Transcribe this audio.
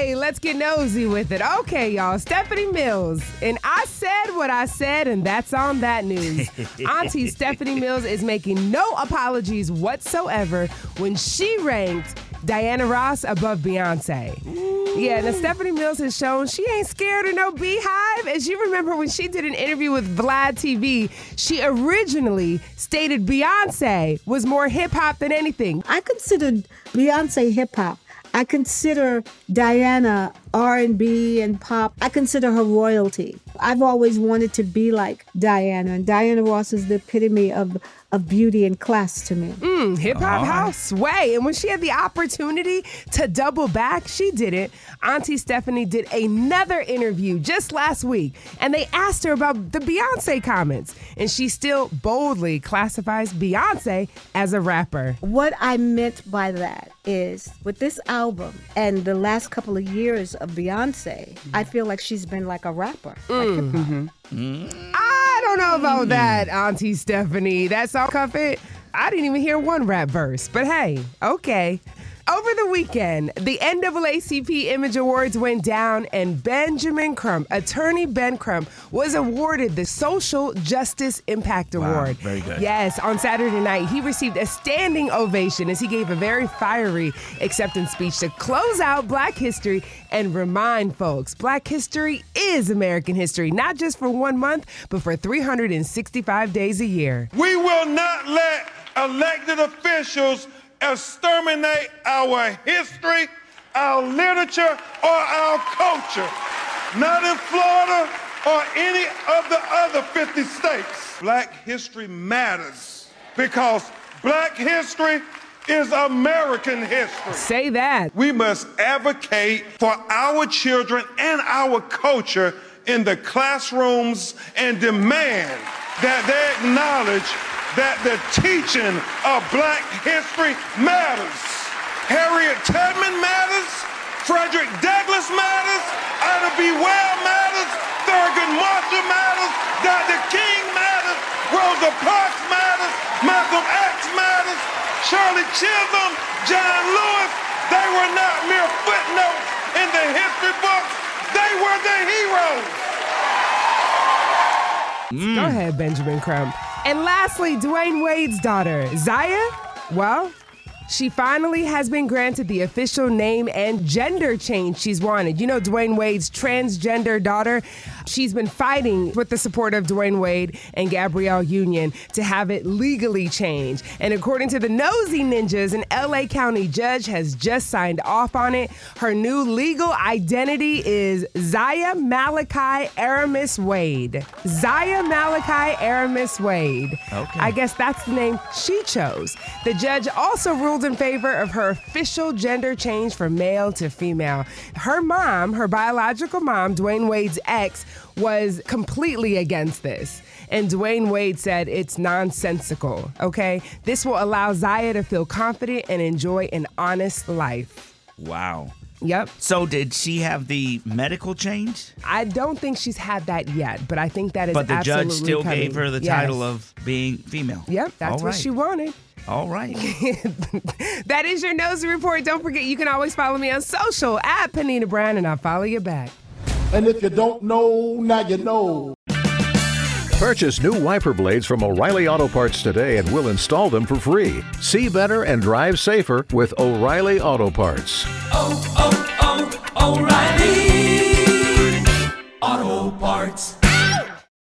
Okay, let's get nosy with it. Okay, y'all. Stephanie Mills. And I said what I said, and that's on that news. Auntie Stephanie Mills is making no apologies whatsoever when she ranked Diana Ross above Beyonce. Yeah, now Stephanie Mills has shown she ain't scared of no Beyhive. As you remember when she did an interview with Vlad TV, she originally stated Beyonce was more hip hop than anything. I considered Beyonce hip hop. I consider Diana R&B and pop. I consider her royalty. I've always wanted to be like Diana, and Diana Ross is the epitome of of beauty and class to me. Mm, Mm, hip hop house sway. And when she had the opportunity to double back, she did it. Auntie Stephanie did another interview just last week, and they asked her about the Beyonce comments, and she still boldly classifies Beyonce as a rapper. What I meant by that is with this album and the last couple of years of Beyonce, I feel like she's been like a rapper. Like mm. hip-hop. Mm-hmm. I don't know about that, Auntie Stephanie. That song comfort. I didn't even hear one rap verse, but hey, okay. Over the weekend, the NAACP Image Awards went down, and Benjamin Crump, attorney Ben Crump, was awarded the Social Justice Impact Award. very good. Yes, on Saturday night, he received a standing ovation as he gave a very fiery acceptance speech to close out Black History and remind folks Black history is American history, not just for one month, but for 365 days a year. We will not let elected officials exterminate our history, our literature, or our culture. Not in Florida or any of the other 50 states. Black history matters because black history is American history. Say that. We must advocate for our children and our culture in the classrooms and demand that they acknowledge that the teaching of black history matters. Harriet Tubman matters. Frederick Douglass matters. Ida B. Well matters. Thurgood Marshall matters. Dr. King matters. Rosa Parks matters. Malcolm X matters. Shirley Chisholm, John Lewis, they were not mere footnotes in the history books. They were the heroes. Go ahead, Benjamin Crump. And lastly, Dwyane Wade's daughter, Zaya. Well, she finally has been granted the official name and gender change she's wanted. You know, Dwyane Wade's transgender daughter, she's been fighting with the support of Dwyane Wade and Gabrielle Union to have it legally changed. And according to the Nosy Ninjas, an LA County judge has just signed off on it. Her new legal identity is Zaya Malachi Aramis Wade. Zaya Malachi Aramis Wade. Okay. I guess that's the name she chose. The judge also ruled in favor of her official gender change from male to female. Her mom, her biological mom, Dwyane Wade's ex, was completely against this. And Dwyane Wade said it's nonsensical, okay? This will allow Zaya to feel confident and enjoy an honest life. Wow. Yep. So did she have the medical change? I don't think she's had that yet, but I think that is But the judge still coming. gave her the Yes. title of being female. Yep, that's All what right. she wanted. All right. that is your nosy report. Don't forget, you can always follow me on social at Panina Brown, and I'll follow you back. And if you don't know, now you know. Purchase new wiper blades from O'Reilly Auto Parts today and we'll install them for free. See better and drive safer with O'Reilly Auto Parts. oh, oh, oh, O'Reilly. Auto Parts.